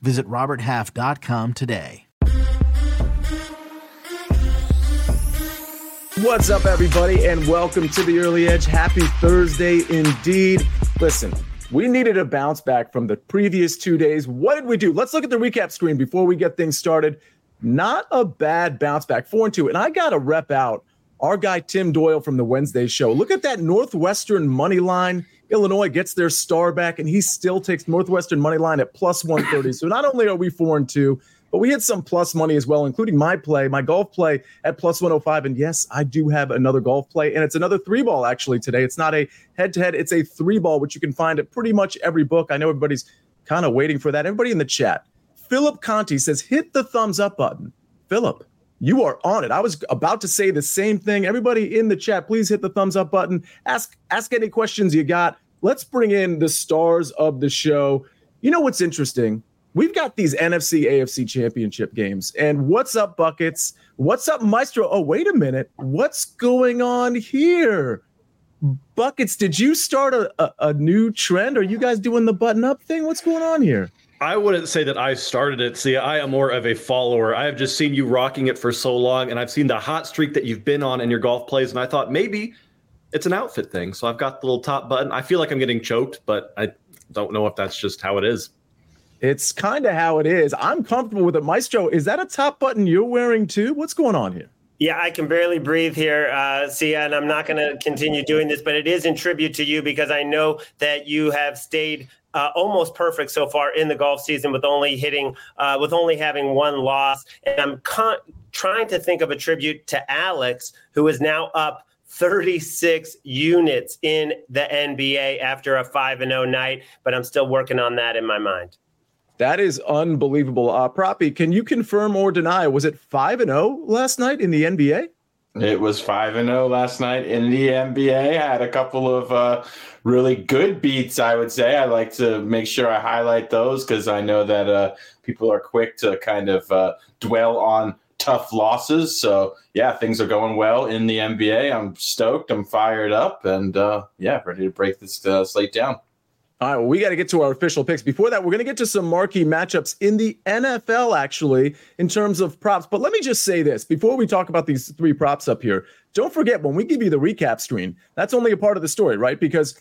Visit RobertHalf.com today. What's up, everybody, and welcome to the Early Edge. Happy Thursday indeed. Listen, we needed a bounce back from the previous two days. What did we do? Let's look at the recap screen before we get things started. Not a bad bounce back, four and two. And I got to rep out our guy Tim Doyle from the Wednesday show. Look at that Northwestern money line. Illinois gets their star back, and he still takes Northwestern money line at plus 130. so not only are we four and two, but we had some plus money as well, including my play, my golf play at plus 105. And yes, I do have another golf play, and it's another three ball actually today. It's not a head to head, it's a three ball, which you can find at pretty much every book. I know everybody's kind of waiting for that. Everybody in the chat. Philip Conti says, hit the thumbs up button. Philip, you are on it. I was about to say the same thing. Everybody in the chat, please hit the thumbs up button. Ask ask any questions you got. Let's bring in the stars of the show. You know what's interesting? we've got these NFC AFC championship games. And what's up, Buckets? What's up, Maestro? Oh, wait a minute. What's going on here? Buckets, did you start a, a, a new trend? Are you guys doing the button up thing? What's going on here? I wouldn't say that I started it. See, I am more of a follower. I have just seen you rocking it for so long, and I've seen the hot streak that you've been on in your golf plays, and I thought maybe it's an outfit thing. So I've got the little top button. I feel like I'm getting choked, but I don't know if that's just how it is. It's kind of how it is. I'm comfortable with it. Maestro, is that a top button you're wearing too? What's going on here? Yeah, I can barely breathe here, uh, Sia, and I'm not going to continue doing this, but it is in tribute to you because I know that you have stayed uh, almost perfect so far in the golf season with only hitting, uh, with only having one loss. And I'm con- trying to think of a tribute to Alex, who is now up 36 units in the NBA after a 5 and 0 night, but I'm still working on that in my mind. That is unbelievable. Uh, Proppy, can you confirm or deny? Was it 5 and 0 last night in the NBA? It was 5 and 0 last night in the NBA. I had a couple of uh, really good beats, I would say. I like to make sure I highlight those because I know that uh, people are quick to kind of uh, dwell on tough losses. So, yeah, things are going well in the NBA. I'm stoked. I'm fired up and, uh, yeah, ready to break this uh, slate down. All right, well, we got to get to our official picks. Before that, we're going to get to some marquee matchups in the NFL, actually, in terms of props. But let me just say this before we talk about these three props up here. Don't forget, when we give you the recap screen, that's only a part of the story, right? Because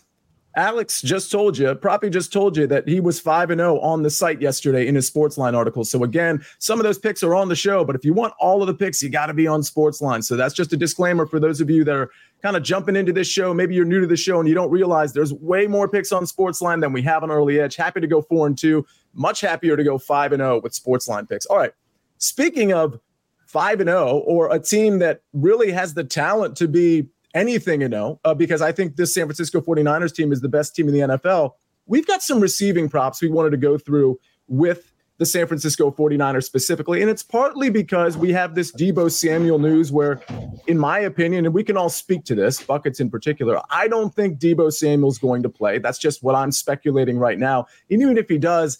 Alex just told you, Proppy just told you that he was 5 and 0 on the site yesterday in his Sportsline article. So again, some of those picks are on the show, but if you want all of the picks, you got to be on Sportsline. So that's just a disclaimer for those of you that are kind of jumping into this show. Maybe you're new to the show and you don't realize there's way more picks on Sportsline than we have on Early Edge. Happy to go 4 and 2, much happier to go 5 and 0 with Sportsline picks. All right. Speaking of 5 and 0 or a team that really has the talent to be anything you know, uh, because I think this San Francisco 49ers team is the best team in the NFL. We've got some receiving props we wanted to go through with the San Francisco 49ers specifically. And it's partly because we have this Deebo Samuel news where, in my opinion, and we can all speak to this, Buckets in particular, I don't think Deebo Samuel's going to play. That's just what I'm speculating right now. And even if he does,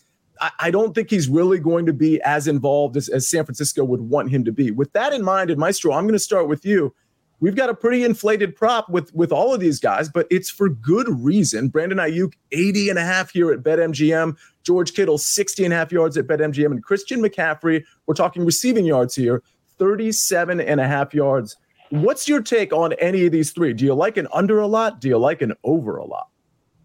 I, don't think he's really going to be as involved as, as San Francisco would want him to be. With that in mind, and Maestro, I'm going to start with you we've got a pretty inflated prop with with all of these guys, but it's for good reason. Brandon Aiyuk, 80 and a half here at BetMGM. George Kittle, 60 and a half yards at BetMGM. And Christian McCaffrey, we're talking receiving yards here, 37 and a half yards. What's your take on any of these three? Do you like an under a lot? Do you like an over a lot?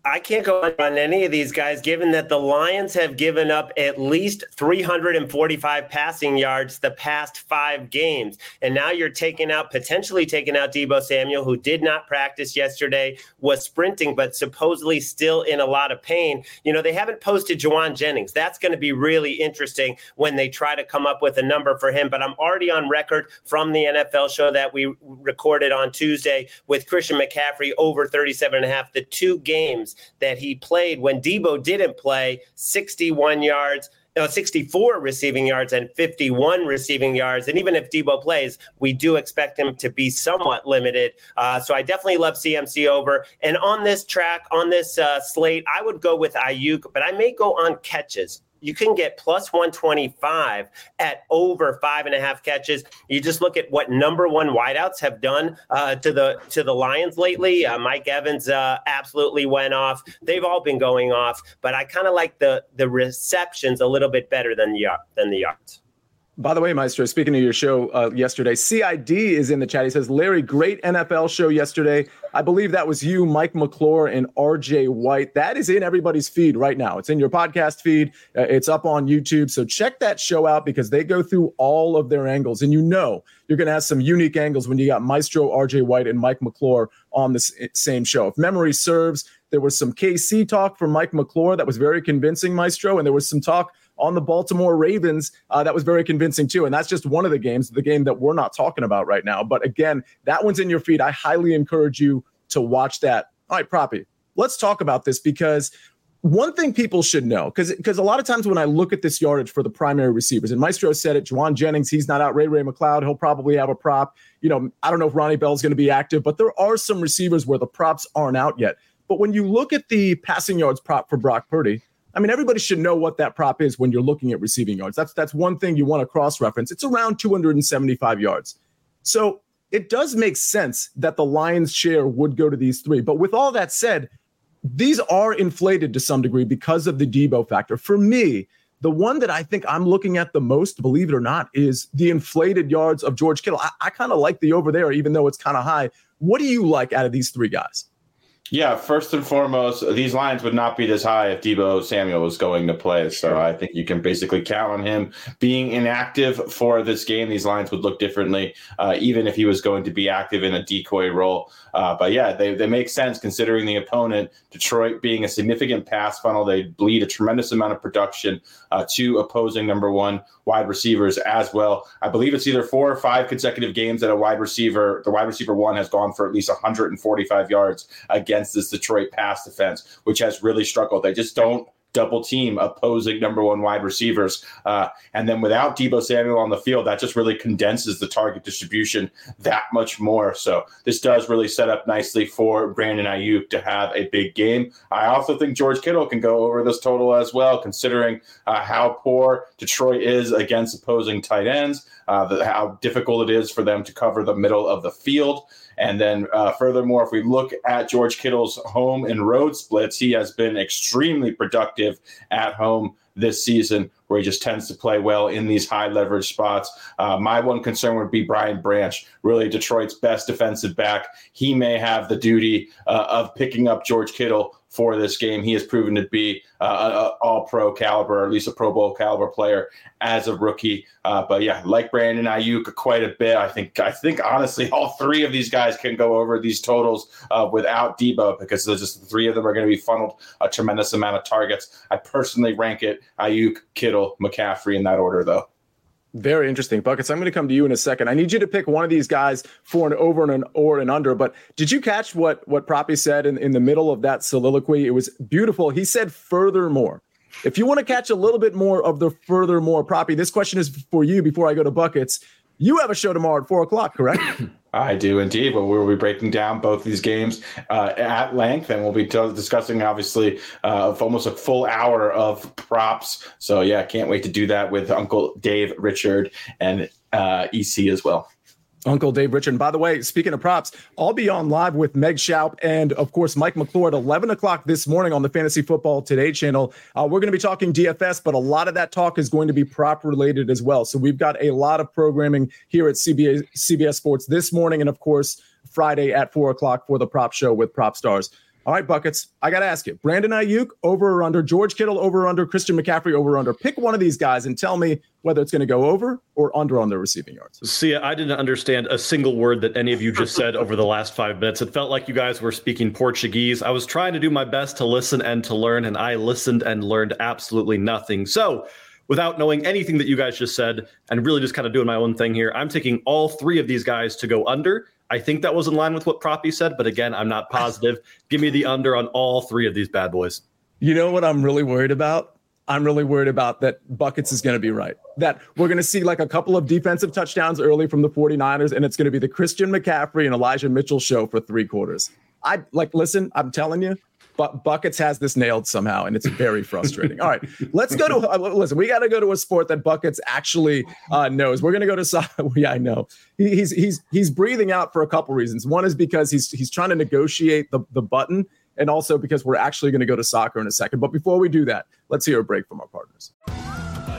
I can't go on any of these guys, given that the Lions have given up at least 345 passing yards the past five games. And now you're taking out, potentially taking out Deebo Samuel, who did not practice yesterday, was sprinting, but supposedly still in a lot of pain. You know, they haven't posted Jauan Jennings. That's going to be really interesting when they try to come up with a number for him. But I'm already on record from the NFL show that we recorded on Tuesday with Christian McCaffrey over 37 and a half. The two games that he played when Deebo didn't play 61 yards uh, 64 receiving yards and 51 receiving yards. And even if Deebo plays, we do expect him to be somewhat limited. Uh, so I definitely love CMC over. And on this track, on this uh, slate, I would go with Aiyuk, but I may go on catches you can get plus 125 at over five and a half catches. You just look at what number one wideouts have done uh, to the to the Lions lately. Uh, Mike Evans uh, absolutely went off. They've all been going off, but I kind of like the the receptions a little bit better than the than the yards. By the way, Maestro, speaking of your show uh, yesterday, CID is in the chat. He says, Larry, great NFL show yesterday. I believe that was you, Mike McClure, and RJ White. That is in everybody's feed right now. It's in your podcast feed, uh, it's up on YouTube. So check that show out because they go through all of their angles. And you know, you're going to have some unique angles when you got Maestro, RJ White, and Mike McClure on the same show. If memory serves, there was some KC talk from Mike McClure that was very convincing, Maestro, and there was some talk on the Baltimore Ravens. Uh, that was very convincing too. And that's just one of the games, the game that we're not talking about right now. But again, that one's in your feed. I highly encourage you to watch that. All right, Proppy, let's talk about this because one thing people should know, because because a lot of times when I look at this yardage for the primary receivers, and Maestro said it, Jauan Jennings, he's not out. Ray Ray McCloud, he'll probably have a prop. You know, I don't know if Ronnie Bell's going to be active, but there are some receivers where the props aren't out yet. But when you look at the passing yards prop for Brock Purdy, I mean, everybody should know what that prop is when you're looking at receiving yards. That's that's one thing you want to cross reference. It's around 275 yards. So it does make sense that the Lions' share would go to these three. But with all that said, these are inflated to some degree because of the Deebo factor. For me, the one that I think I'm looking at the most, believe it or not, is the inflated yards of George Kittle. I, I kind of like the over there, even though it's kind of high. What do you like out of these three guys? Yeah, first and foremost, these lines would not be this high if Deebo Samuel was going to play. So I think you can basically count on him being inactive for this game. These lines would look differently, uh, even if he was going to be active in a decoy role. Uh, but yeah, they, they make sense considering the opponent, Detroit being a significant pass funnel. They bleed a tremendous amount of production uh, to opposing number one wide receivers as well. I believe it's either four or five consecutive games that a wide receiver, the wide receiver one, has gone for at least 145 yards against against this Detroit pass defense, which has really struggled. They just don't double team opposing number one wide receivers. Uh, and then without Deebo Samuel on the field, that just really condenses the target distribution that much more. So this does really set up nicely for Brandon Aiyuk to have a big game. I also think George Kittle can go over this total as well, considering uh, how poor Detroit is against opposing tight ends, uh, the, how difficult it is for them to cover the middle of the field. And then, uh, furthermore, if we look at George Kittle's home and road splits, he has been extremely productive at home this season, where he just tends to play well in these high leverage spots. Uh, my one concern would be Brian Branch, really Detroit's best defensive back. He may have the duty uh, of picking up George Kittle for this game. He has proven to be uh, all pro caliber, or at least a Pro Bowl caliber player as a rookie. Uh, but yeah, like Brandon Aiyuk quite a bit. I think I think honestly, all three of these guys can go over these totals uh, without Deebo because there's just the three of them are going to be funneled a tremendous amount of targets. I personally rank it Aiyuk, Kittle, McCaffrey in that order though. Very interesting, buckets. I'm going to come to you in a second. I need you to pick one of these guys for an over and an or an under. But did you catch what what Proppy said in, in the middle of that soliloquy? It was beautiful. He said, "Furthermore." If you want to catch a little bit more of the furthermore Proppy, this question is for you before I go to buckets. You have a show tomorrow at four o'clock, correct? I do indeed. But we'll be breaking down both these games uh, at length, and we'll be t- discussing obviously uh, almost a full hour of props. So yeah, can't wait to do that with Uncle Dave, Richard, and uh, EC as well. Uncle Dave Richard. And by the way, speaking of props, I'll be on live with Meg Schaup and, of course, Mike McClure at 11 o'clock this morning on the Fantasy Football Today channel. Uh, we're going to be talking DFS, but a lot of that talk is going to be prop related as well. So we've got a lot of programming here at CBS, CBS Sports this morning, and of course, Friday at 4 o'clock for the prop show with Prop Stars. All right, buckets. I got to ask you: Brandon Aiyuk over or under? George Kittle over or under? Christian McCaffrey over or under? Pick one of these guys and tell me whether it's going to go over or under on the receiving yards. See, I didn't understand a single word that any of you just said over the last five minutes. It felt like you guys were speaking Portuguese. I was trying to do my best to listen and to learn, and I listened and learned absolutely nothing. So without knowing anything that you guys just said and really just kind of doing my own thing here. I'm taking all three of these guys to go under. I think that was in line with what Proppy said, but again, I'm not positive. Give me the under on all three of these bad boys. You know what I'm really worried about? I'm really worried about that Buckets is going to be right. That we're going to see like a couple of defensive touchdowns early from the 49ers, and it's going to be the Christian McCaffrey and Elijah Mitchell show for three quarters. I like, listen, I'm telling you, but Buckets has this nailed somehow, and it's very frustrating. All right, let's go to uh, listen. We got to go to a sport that Buckets actually uh, knows. We're going to go to soccer. yeah, I know. He, he's he's he's breathing out for a couple reasons. One is because he's he's trying to negotiate the the button and also because we're actually going to go to soccer in a second. But before we do that, let's hear a break from our partners.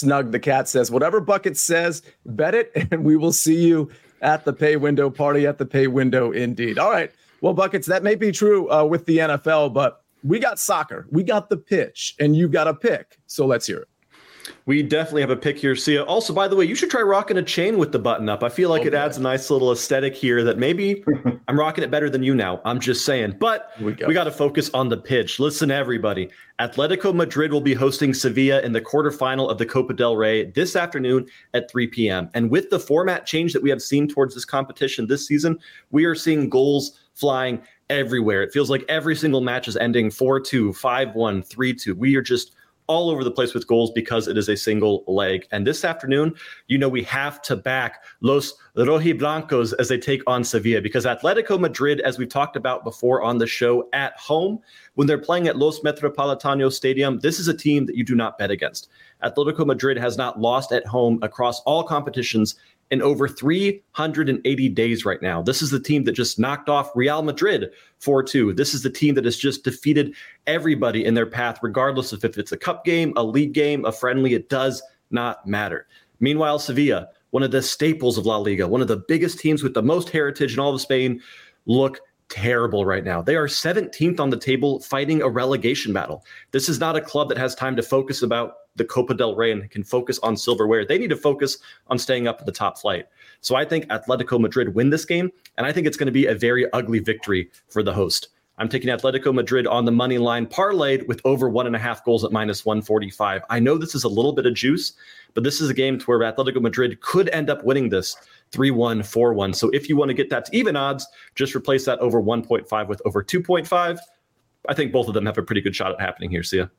Snug the cat says, whatever Bucket says, bet it, and we will see you at the pay window party at the pay window indeed. All right. Well, Buckets, that may be true uh, with the NFL, but we got soccer, we got the pitch, and you got a pick. So let's hear it. We definitely have a pick here, Sia. Also, by the way, you should try rocking a chain with the button up. I feel like okay. it adds a nice little aesthetic here that maybe I'm rocking it better than you now. I'm just saying. But we, go. we got to focus on the pitch. Listen, everybody. Atletico Madrid will be hosting Sevilla in the quarterfinal of the Copa del Rey this afternoon at 3 p.m. And with the format change that we have seen towards this competition this season, we are seeing goals flying everywhere. It feels like every single match is ending 4 2, 5 1, 3 2. We are just all over the place with goals because it is a single leg. And this afternoon, you know, we have to back Los Rojiblancos as they take on Sevilla because Atletico Madrid, as we've talked about before on the show, at home, when they're playing at Los Metropolitano Stadium, this is a team that you do not bet against. Atletico Madrid has not lost at home across all competitions in over 380 days right now. This is the team that just knocked off Real Madrid 4 2. This is the team that has just defeated everybody in their path, regardless of if it's a cup game, a league game, a friendly. It does not matter. Meanwhile, Sevilla, one of the staples of La Liga, one of the biggest teams with the most heritage in all of Spain, look terrible right now. They are 17th on the table fighting a relegation battle. This is not a club that has time to focus about the Copa del Rey and can focus on silverware. They need to focus on staying up at the top flight. So I think Atletico Madrid win this game, and I think it's going to be a very ugly victory for the host. I'm taking Atletico Madrid on the money line, parlayed with over one and a half goals at minus 145. I know this is a little bit of juice, but this is a game to where Atletico Madrid could end up winning this 3 1, 4 1. So if you want to get that to even odds, just replace that over 1.5 with over 2.5. I think both of them have a pretty good shot at happening here, Sia.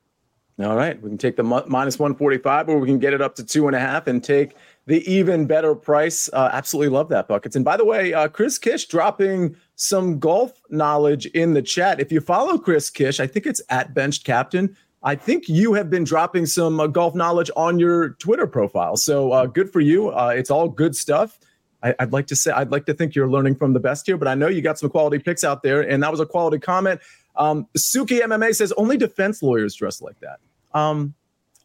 All right. We can take the minus 145 or we can get it up to two and a half and take the even better price. Uh, absolutely love that, Buckets. And by the way, uh, Chris Kish dropping some golf knowledge in the chat. If you follow Chris Kish, I think it's at Benched Captain. I think you have been dropping some uh, golf knowledge on your Twitter profile. So uh, good for you. Uh, it's all good stuff. I, would like to say, I'd like to think you're learning from the best here, but I know you got some quality picks out there, and that was a quality comment. Um, Suki MMA says only defense lawyers dress like that. Um,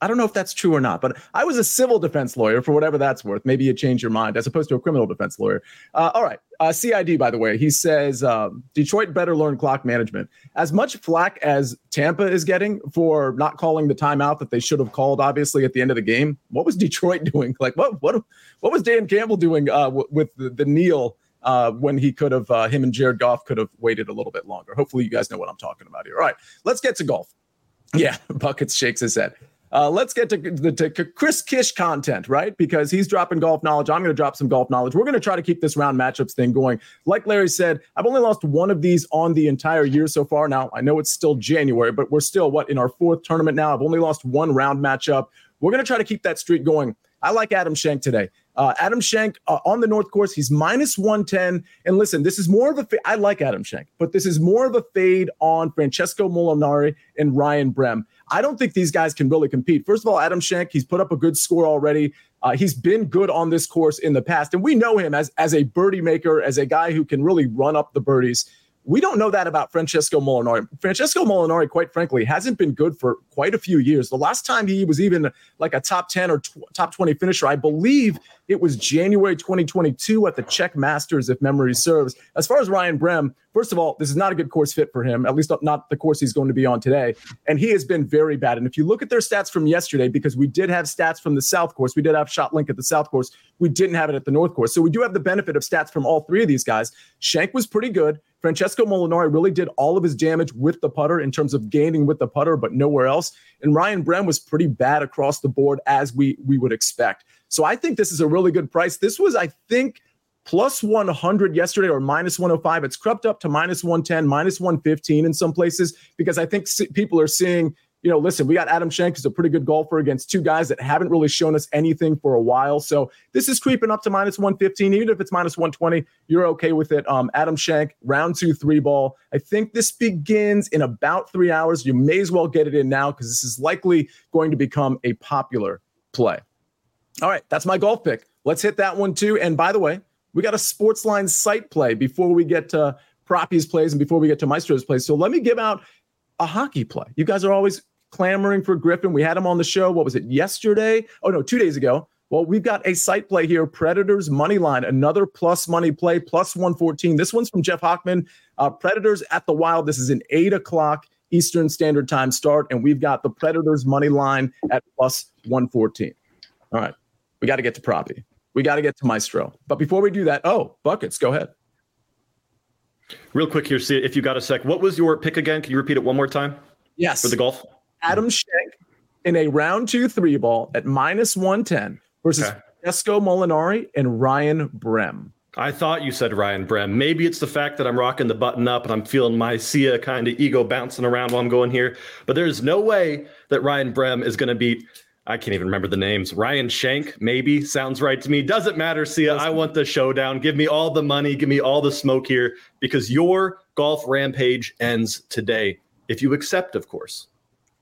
I don't know if that's true or not, but I was a civil defense lawyer for whatever that's worth. Maybe you change your mind as opposed to a criminal defense lawyer. Uh, all right. Uh, CID, by the way, he says um, Detroit better learn clock management. As much flack as Tampa is getting for not calling the timeout that they should have called, obviously, at the end of the game, what was Detroit doing? Like, what what what was Dan Campbell doing uh, w- with the, the kneel uh, when he could have, uh, him and Jared Goff could have waited a little bit longer? Hopefully, you guys know what I'm talking about here. All right, let's get to golf. Yeah, Buckets shakes his head. Uh, let's get to the to Chris Kish content, right? Because he's dropping golf knowledge. I'm going to drop some golf knowledge. We're going to try to keep this round matchups thing going. Like Larry said, I've only lost one of these on the entire year so far. Now, I know it's still January, but we're still, what, in our fourth tournament now? I've only lost one round matchup. We're going to try to keep that streak going. I like Adam Schenk today. Uh, Adam Schenk uh, on the North Course, he's minus 110. And listen, this is more of a, fa- I like Adam Schenk, but this is more of a fade on Francesco Molinari and Ryan Brehm. I don't think these guys can really compete. First of all, Adam Schenk, he's put up a good score already. Uh, he's been good on this course in the past, and we know him as as a birdie maker, as a guy who can really run up the birdies. We don't know that about Francesco Molinari. Francesco Molinari, quite frankly, hasn't been good for quite a few years. The last time he was even like a top 10 or tw- top 20 finisher, I believe it was January 2022 at the Czech Masters, if memory serves. As far as Ryan Brehm, first of all, this is not a good course fit for him, at least not the course he's going to be on today. And he has been very bad. And if you look at their stats from yesterday, because we did have stats from the South course, we did have shot link at the South course, we didn't have it at the North course. So we do have the benefit of stats from all three of these guys. Schenk was pretty good. Francesco Molinari really did all of his damage with the putter in terms of gaining with the putter, but nowhere else. And Ryan Brehm was pretty bad across the board as we we would expect. So I think this is a really good price. This was, I think, plus 100 yesterday or minus 105. It's crept up to minus 110, minus 115 in some places because I think people are seeing you know, listen, we got Adam Schenk, who's a pretty good golfer against two guys that haven't really shown us anything for a while. So this is creeping up to minus 115. Even if it's minus 120, you're okay with it. Um, Adam Schenk, round two, three ball. I think this begins in about three hours. You may as well get it in now because this is likely going to become a popular play. All right, that's my golf pick. Let's hit that one too. And by the way, we got a Sportsline site play before we get to Proppy's plays and before we get to Maestro's plays. So let me give out a hockey play. You guys are always clamoring for Griffin. We had him on the show. What was it yesterday? Oh no, two days ago. Well, we've got a site play here. Predators money line, another plus money play, plus 114. This one's from Jeff Hockman. Uh, Predators at the Wild. This is an eight o'clock Eastern Standard Time start, and we've got the Predators money line at plus 114. All right, we got to get to Proppy. We got to get to Maestro. But before we do that, oh, buckets, go ahead. Real quick here, see if you got a sec. What was your pick again? Can you repeat it one more time? Yes. For the golf? Adam Schenk in a round two three ball at minus 110 versus okay. Esco Molinari and Ryan Brehm. I thought you said Ryan Brehm. Maybe it's the fact that I'm rocking the button up and I'm feeling my Sia kind of ego bouncing around while I'm going here. But there's no way that Ryan Brehm is going to beat, I can't even remember the names. Ryan Schenk, maybe sounds right to me. Doesn't matter, Sia. I want the showdown. Give me all the money. Give me all the smoke here because your golf rampage ends today. If you accept, of course.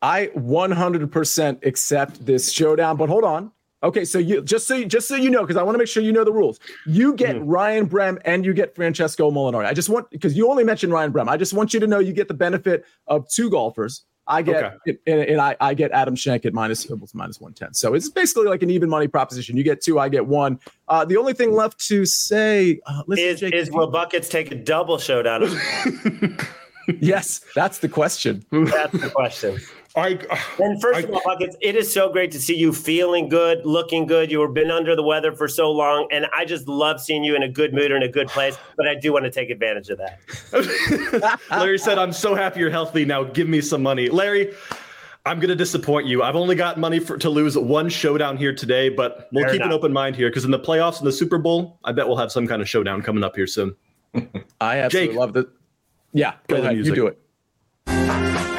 I 100% accept this showdown. But hold on. Okay, so you just so just so you know, because I want to make sure you know the rules. You get mm-hmm. Ryan Brehm and you get Francesco Molinari. I just want because you only mentioned Ryan Brehm. I just want you to know you get the benefit of two golfers. I get okay. and, and, I, I get Adam Schenk at minus minus one ten. So it's basically like an even money proposition. You get two, I get one. Uh, the only thing left to say uh, is, Jake, is will buckets take a double showdown? yes, that's the question. That's the question. I, and first I, of all, Buckets, it is so great to see you feeling good, looking good. You have been under the weather for so long, and I just love seeing you in a good mood or in a good place. But I do want to take advantage of that. Larry said, "I'm so happy you're healthy. Now give me some money, Larry." I'm going to disappoint you. I've only got money for, to lose one showdown here today, but we'll Fair keep enough. an open mind here because in the playoffs and the Super Bowl, I bet we'll have some kind of showdown coming up here soon. I absolutely Jake, love the. Yeah, go ahead. You do it.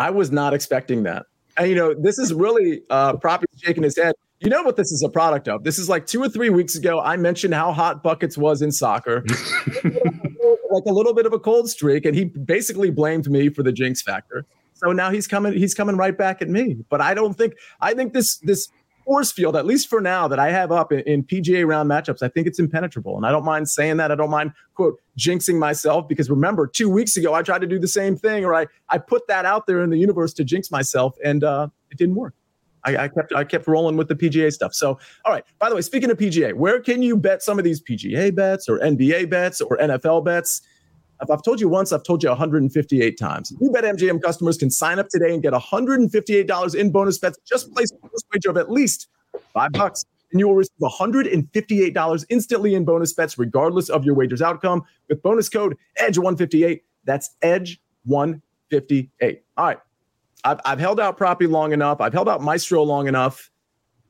I was not expecting that. And you know, this is really uh Proppy shaking his head. You know what this is a product of? This is like two or three weeks ago. I mentioned how hot buckets was in soccer, like a little bit of a cold streak, and he basically blamed me for the jinx factor. So now he's coming, he's coming right back at me. But I don't think I think this this force field, at least for now, that I have up in, in, PGA round matchups, I think it's impenetrable. And I don't mind saying that. I don't mind, quote, jinxing myself because remember, two weeks ago, I tried to do the same thing or I, I put that out there in the universe to jinx myself and uh, it didn't work. I, I, kept I kept rolling with the PGA stuff. So, all right. By the way, speaking of PGA, where can you bet some of these PGA bets or NBA bets or NFL bets? If I've told you once, I've told you 158 times. New BetMGM customers can sign up today and get $158 in bonus bets. Just place a wager of at least five bucks, and you will receive $158 instantly in bonus bets, regardless of your wager's outcome, with bonus code EDGE158. That's EDGE158. All right. I've, I've held out Proppy long enough. I've held out Maestro long enough.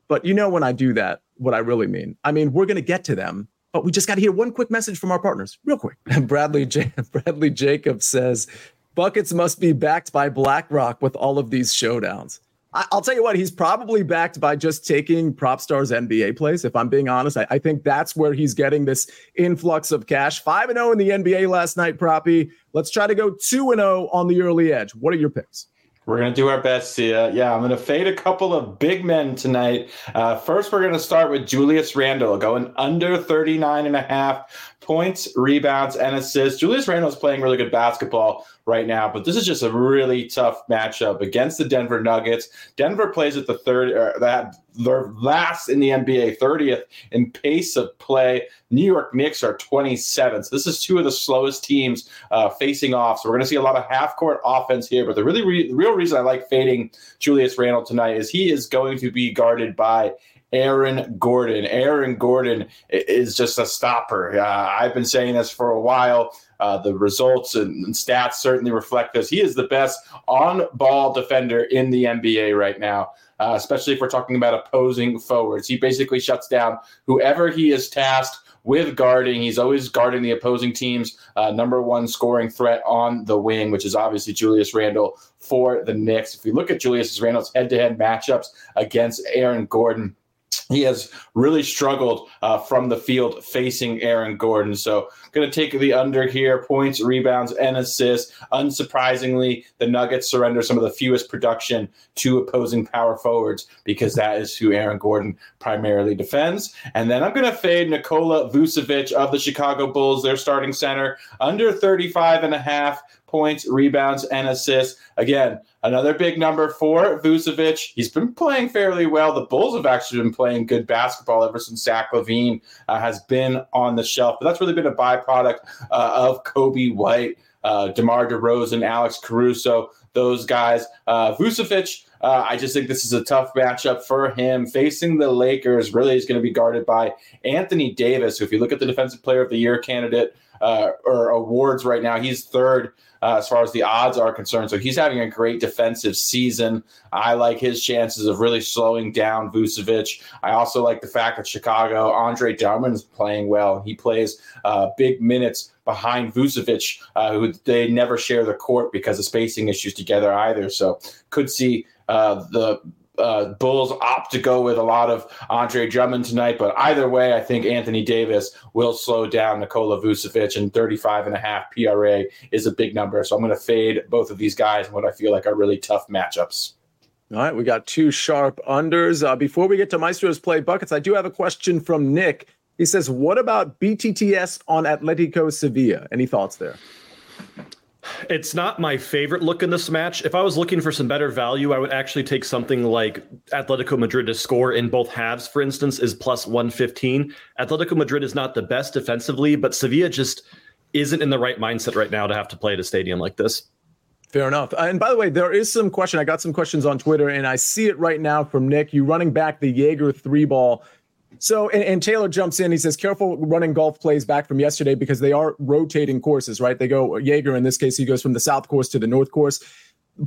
But you know when I do that, what I really mean. I mean, we're going to get to them but we just got to hear one quick message from our partners, real quick. Bradley J- Bradley Jacobs says buckets must be backed by BlackRock with all of these showdowns. I- will tell you what, he's probably backed by just taking PropStar's NBA plays. If I'm being honest, I, I think that's where he's getting this influx of cash. Five and zero oh in the NBA last night, Proppy. Let's try to go two and zero oh on the early edge. What are your picks? We're going to do our best, Sia. Yeah, I'm going to fade a couple of big men tonight. Uh, first, we're going to start with Julius Randle going under 39 and a half points, rebounds, and assists. Julius Randle is playing really good basketball right now, but this is just a really tough matchup against the Denver Nuggets. Denver plays at the third, or that they're last in the NBA, 30th in pace of play. New York Knicks are 27th. So this is two of the slowest teams uh, facing off. So we're going to see a lot of half court offense here. But the really re- the real reason I like fading Julius Randle tonight is he is going to be guarded by Aaron Gordon. Aaron Gordon is just a stopper. Uh, I've been saying this for a while. Uh, the results and, and, stats certainly reflect this. He is the best on ball defender in the NBA right now, uh, especially if we're talking about opposing forwards. He basically shuts down whoever he is tasked with guarding. He's always guarding the opposing team's uh, number one scoring threat on the wing, which is obviously Julius Randle for the Knicks. If you look at Julius Randle's head to head matchups against Aaron Gordon, he has really struggled uh, from the field facing Aaron Gordon. So, going to take the under here points, rebounds, and assists. Unsurprisingly, the Nuggets surrender some of the fewest production to opposing power forwards because that is who Aaron Gordon primarily defends. And then I'm going to fade Nikola Vucevic of the Chicago Bulls, their starting center, under 35 and a half points, rebounds, and assists. Again, another big number for Vucevic. He's been playing fairly well. The Bulls have actually been playing good basketball ever since Zach LaVine uh, has been on the shelf. But that's really been a byproduct uh, of Coby White, uh, DeMar DeRozan, Alex Caruso, those guys. Uh, Vucevic, uh, I just think this is a tough matchup for him. Facing the Lakers really is going to be guarded by Anthony Davis, who, if you look at the Defensive Player of the Year candidate uh, or awards right now, he's third uh, as far as the odds are concerned. So he's having a great defensive season. I like his chances of really slowing down Vucevic. I also like the fact that Chicago, Andre Drummond is playing well. He plays uh, big minutes behind Vucevic, uh, who they never share the court because of spacing issues together either. So could see uh, the uh, Bulls opt to go with a lot of Andre Drummond tonight. But either way, I think Anthony Davis will slow down Nikola Vucevic, and 35 and a half PRA is a big number. So I'm going to fade both of these guys in what I feel like are really tough matchups. All right, we got two sharp unders. Uh, before we get to Maestro's play buckets, I do have a question from Nick. He says, "What about BTTS on Atletico Sevilla? Any thoughts there?" It's not my favorite look in this match. If I was looking for some better value, I would actually take something like Atletico Madrid to score in both halves, for instance, is plus 115. Atletico Madrid is not the best defensively, but Sevilla just isn't in the right mindset right now to have to play at a stadium like this. Fair enough. And by the way, there is some question. I got some questions on Twitter, and I see it right now from Nick. You running back the Jaeger three ball so, and, and, Taylor jumps in. He says, careful running golf plays back from yesterday because they are rotating courses, right? They go, Jaeger, in this case, he goes from the south course to the north course.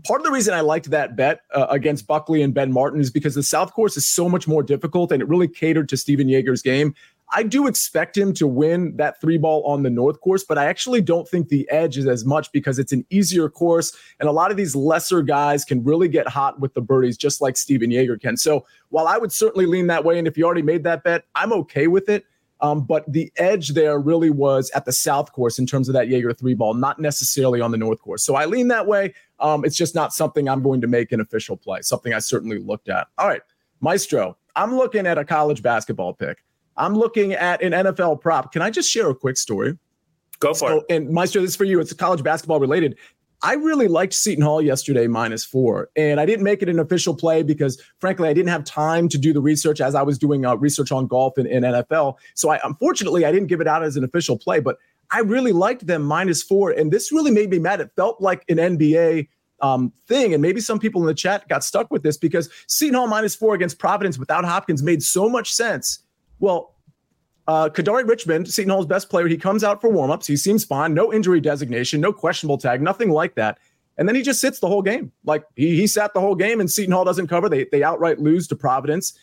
Part of the reason I liked that bet uh, against Buckley and Ben Martin is because the south course is so much more difficult and it really catered to Stephan Jaeger's game. I do expect him to win that three ball on the North course, but I actually don't think the edge is as much because it's an easier course. And a lot of these lesser guys can really get hot with the birdies, just like Stephan Jaeger can. So while I would certainly lean that way, and if you already made that bet, I'm okay with it. Um, but the edge there really was at the South course in terms of that Jaeger three ball, not necessarily on the North course. So I lean that way. Um, it's just not something I'm going to make an official play, something I certainly looked at. All right, Maestro, I'm looking at a college basketball pick. I'm looking at an NFL prop. Can I just share a quick story? Go for so, it. And Maestro, this is for you. It's college basketball related. I really liked Seton Hall yesterday, minus four. And I didn't make it an official play because, frankly, I didn't have time to do the research as I was doing uh, research on golf and, and NFL. So, I, unfortunately, I didn't give it out as an official play, but I really liked them minus four. And this really made me mad. It felt like an NBA um, thing. And maybe some people in the chat got stuck with this because Seton Hall minus four against Providence without Hopkins made so much sense well, uh, Kadary Richmond, Seton Hall's best player, he comes out for warmups. He seems fine. No injury designation, no questionable tag, nothing like that. And then he just sits the whole game. Like he, he sat the whole game and Seton Hall doesn't cover. They, they outright lose to Providence.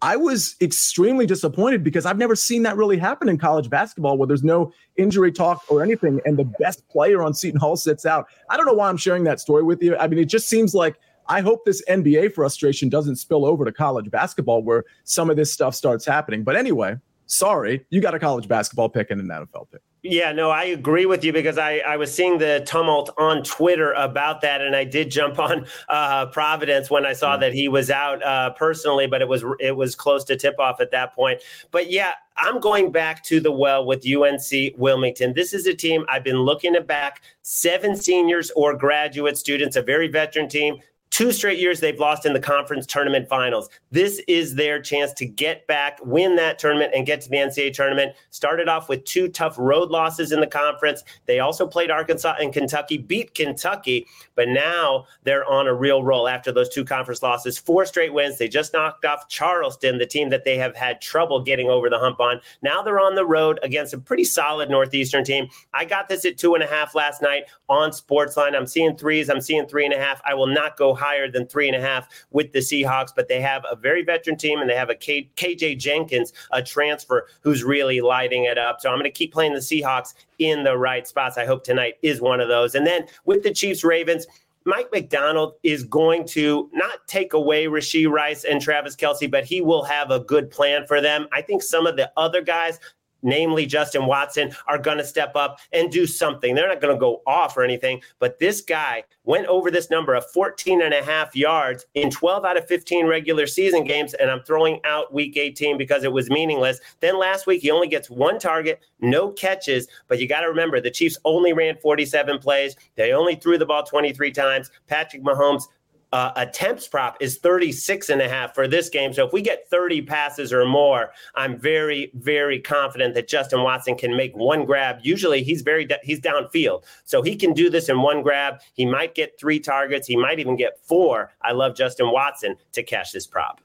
I was extremely disappointed because I've never seen that really happen in college basketball where there's no injury talk or anything. And the best player on Seton Hall sits out. I don't know why I'm sharing that story with you. I mean, it just seems like I hope this NBA frustration doesn't spill over to college basketball where some of this stuff starts happening. But anyway, sorry, you got a college basketball pick and an NFL pick. Yeah, no, I agree with you because I, I was seeing the tumult on Twitter about that, and I did jump on uh, Providence when I saw mm. that he was out uh, personally, but it was it was close to tip off at that point. But yeah, I'm going back to the well with UNC Wilmington. This is a team I've been looking at back seven seniors or graduate students, a very veteran team. Two straight years they've lost in the conference tournament finals. This is their chance to get back, win that tournament, and get to the NCAA tournament. Started off with two tough road losses in the conference. They also played Arkansas and Kentucky, beat Kentucky, but now they're on a real roll after those two conference losses. Four straight wins. They just knocked off Charleston, the team that they have had trouble getting over the hump on. Now they're on the road against a pretty solid Northeastern team. I got this at two and a half last night on Sportsline. I'm seeing threes. I'm seeing three and a half. I will not go higher than three and a half with the Seahawks, but they have a very veteran team and they have a K- KJ Jenkins, a transfer who's really lighting it up. So I'm going to keep playing the Seahawks in the right spots. I hope tonight is one of those. And then with the Chiefs Ravens, Mike Macdonald is going to not take away Rashee Rice and Travis Kelce, but he will have a good plan for them. I think some of the other guys namely Justin Watson, are going to step up and do something. They're not going to go off or anything, but this guy went over this number of 14 and a half yards in 12 out of 15 regular season games. And I'm throwing out week 18 because it was meaningless. Then last week, he only gets one target, no catches. But you got to remember, the Chiefs only ran 47 plays. They only threw the ball 23 times. Patrick Mahomes uh, attempts prop is 36 and a half for this game. So if we get 30 passes or more, I'm very, very confident that Justin Watson can make one grab. Usually he's very, he's downfield. So he can do this in one grab. He might get three targets. He might even get four. I love Justin Watson to cash this prop.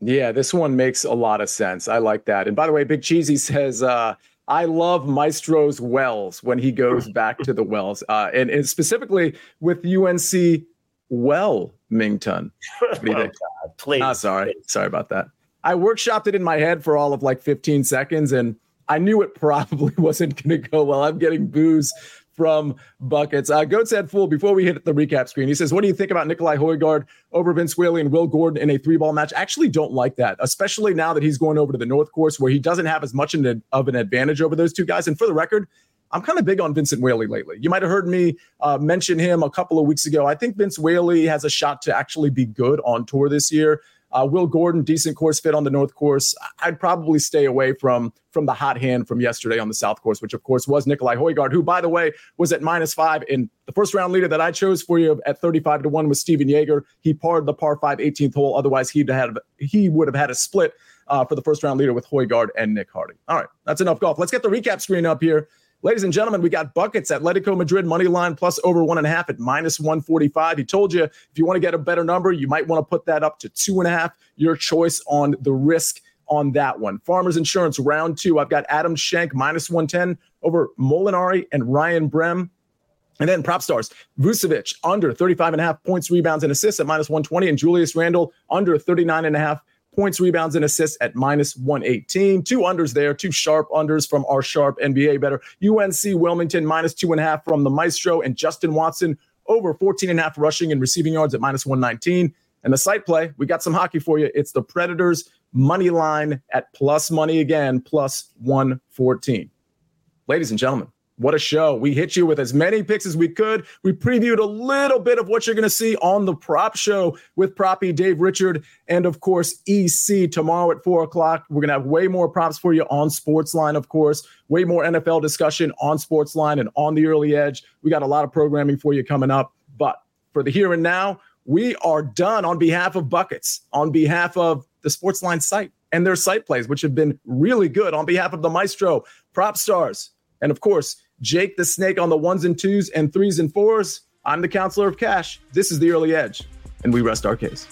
Yeah, this one makes a lot of sense. I like that. And by the way, Big Cheesy says, uh, I love Maestro's Wells when he goes back to the Wells, uh, and, and specifically with UNC well, Mington. What do you think? Oh, please. Ah, sorry. Please. Sorry about that. I workshopped it in my head for all of like 15 seconds and I knew it probably wasn't going to go well. I'm getting boos from buckets. Uh, Goat said Fool, before we hit the recap screen. He says, What do you think about Nikolai Højgaard over Vince Whaley and Will Gordon in a three ball match? I actually don't like that, especially now that he's going over to the North Course where he doesn't have as much of an advantage over those two guys. And for the record, I'm kind of big on Vincent Whaley lately. You might have heard me uh, mention him a couple of weeks ago. I think Vince Whaley has a shot to actually be good on tour this year. Uh, Will Gordon, decent course fit on the North course. I'd probably stay away from from the hot hand from yesterday on the South course, which of course was Nikolai Højgaard, who, by the way, was at minus five in the first round leader that I chose for you at 35 to one was Stephan Jaeger. He parred the par five 18th hole. Otherwise, he'd have he would have had a split uh, for the first round leader with Højgaard and Nick Hardy. All right, that's enough golf. Let's get the recap screen up here. Ladies and gentlemen, we got buckets at Atletico Madrid money line plus over one and a half at minus 145. He told you if you want to get a better number, you might want to put that up to two and a half. Your choice on the risk on that one. Farmers Insurance round two. I've got Adam Schenk minus 110 over Molinari and Ryan Brehm. And then prop stars, Vucevic under 35 and a half points, rebounds, and assists at minus 120, and Julius Randle under 39 and a half points, rebounds, and assists at minus 118. Two unders there, two sharp unders from our sharp NBA better. UNC Wilmington minus two and a half from the Maestro, and Justin Watson over 14 and a half rushing and receiving yards at minus 119. And the site play, we got some hockey for you. It's the Predators money line at plus money again, plus 114. Ladies and gentlemen, what a show. We hit you with as many picks as we could. We previewed a little bit of what you're going to see on the prop show with Proppy Dave Richard and, of course, EC tomorrow at four o'clock. We're going to have way more props for you on Sportsline, of course, way more NFL discussion on Sportsline and on the early edge. We got a lot of programming for you coming up. But for the here and now, we are done on behalf of Buckets, on behalf of the Sportsline site and their site plays, which have been really good, on behalf of the Maestro, Prop Stars, and of course, Jake the Snake on the ones and twos and threes and fours. I'm the counselor of cash. This is the early edge, and we rest our case.